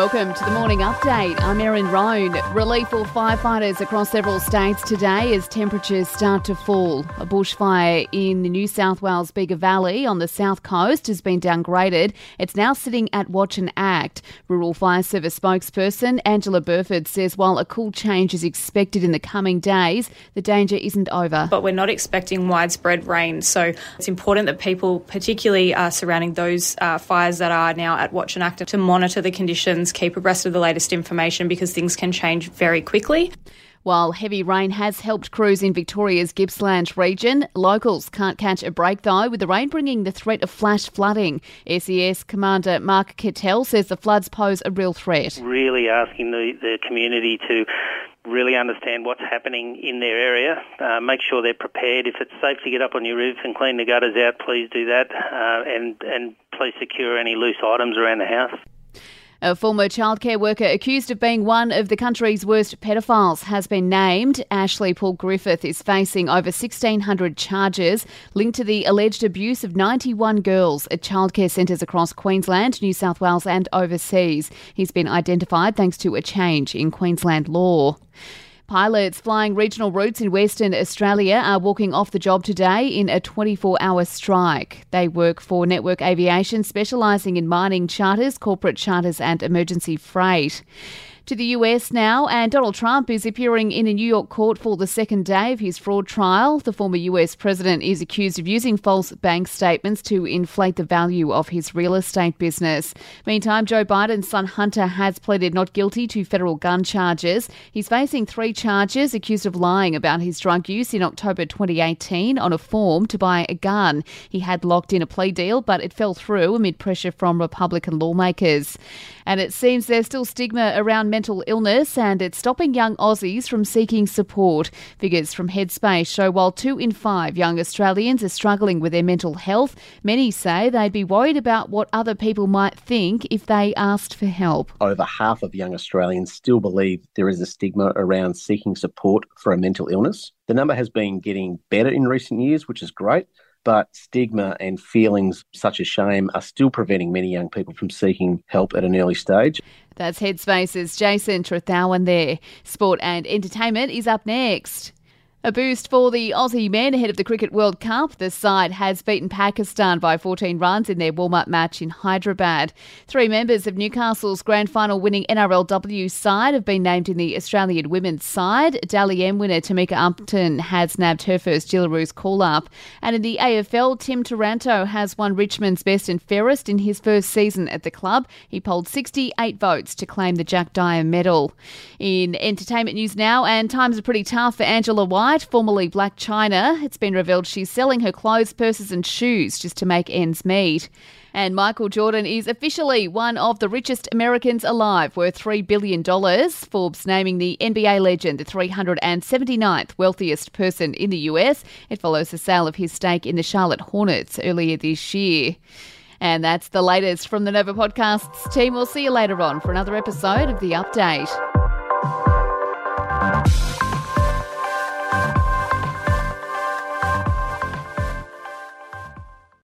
Welcome to the morning update. I'm Erin Roan. Relief for firefighters across several states today as temperatures start to fall. A bushfire in the New South Wales Bega Valley on the south coast has been downgraded. It's now sitting at watch and act. Rural Fire Service spokesperson Angela Burford says while a cool change is expected in the coming days, the danger isn't over. But we're not expecting widespread rain, so it's important that people, particularly uh, surrounding those uh, fires that are now at watch and act, to monitor the conditions keep abreast of the latest information because things can change very quickly. While heavy rain has helped crews in Victoria's Gippsland region, locals can't catch a break though, with the rain bringing the threat of flash flooding. SES Commander Mark Kettel says the floods pose a real threat. Really asking the, the community to really understand what's happening in their area, uh, make sure they're prepared. If it's safe to get up on your roof and clean the gutters out, please do that, uh, and, and please secure any loose items around the house. A former childcare worker accused of being one of the country's worst pedophiles has been named. Ashley Paul Griffith is facing over 1,600 charges linked to the alleged abuse of 91 girls at childcare centres across Queensland, New South Wales, and overseas. He's been identified thanks to a change in Queensland law. Pilots flying regional routes in Western Australia are walking off the job today in a 24 hour strike. They work for Network Aviation, specialising in mining charters, corporate charters, and emergency freight to the US now, and Donald Trump is appearing in a New York court for the second day of his fraud trial. The former US president is accused of using false bank statements to inflate the value of his real estate business. Meantime, Joe Biden's son Hunter has pleaded not guilty to federal gun charges. He's facing three charges accused of lying about his drug use in October 2018 on a form to buy a gun. He had locked in a plea deal, but it fell through amid pressure from Republican lawmakers. And it seems there's still stigma around mental illness and it's stopping young Aussies from seeking support. Figures from Headspace show while two in five young Australians are struggling with their mental health, many say they'd be worried about what other people might think if they asked for help. Over half of young Australians still believe there is a stigma around seeking support for a mental illness. The number has been getting better in recent years, which is great but stigma and feelings such as shame are still preventing many young people from seeking help at an early stage. That's Headspace's Jason Trethowan there. Sport and entertainment is up next. A boost for the Aussie men ahead of the Cricket World Cup. The side has beaten Pakistan by 14 runs in their warm up match in Hyderabad. Three members of Newcastle's grand final winning NRLW side have been named in the Australian women's side. Dally M winner Tamika Upton has nabbed her first Jillaroos call up. And in the AFL, Tim Taranto has won Richmond's best and fairest in his first season at the club. He polled 68 votes to claim the Jack Dyer medal. In entertainment news now, and times are pretty tough for Angela White formerly Blac Chyna, It's been revealed she's selling her clothes, purses, and shoes just to make ends meet. And Michael Jordan is officially one of the richest Americans alive, worth $3 billion. Forbes naming the NBA legend the 379th wealthiest person in the US. It follows the sale of his stake in the Charlotte Hornets earlier this year. And that's the latest from the Nova Podcasts team. We'll see you later on for another episode of The Update.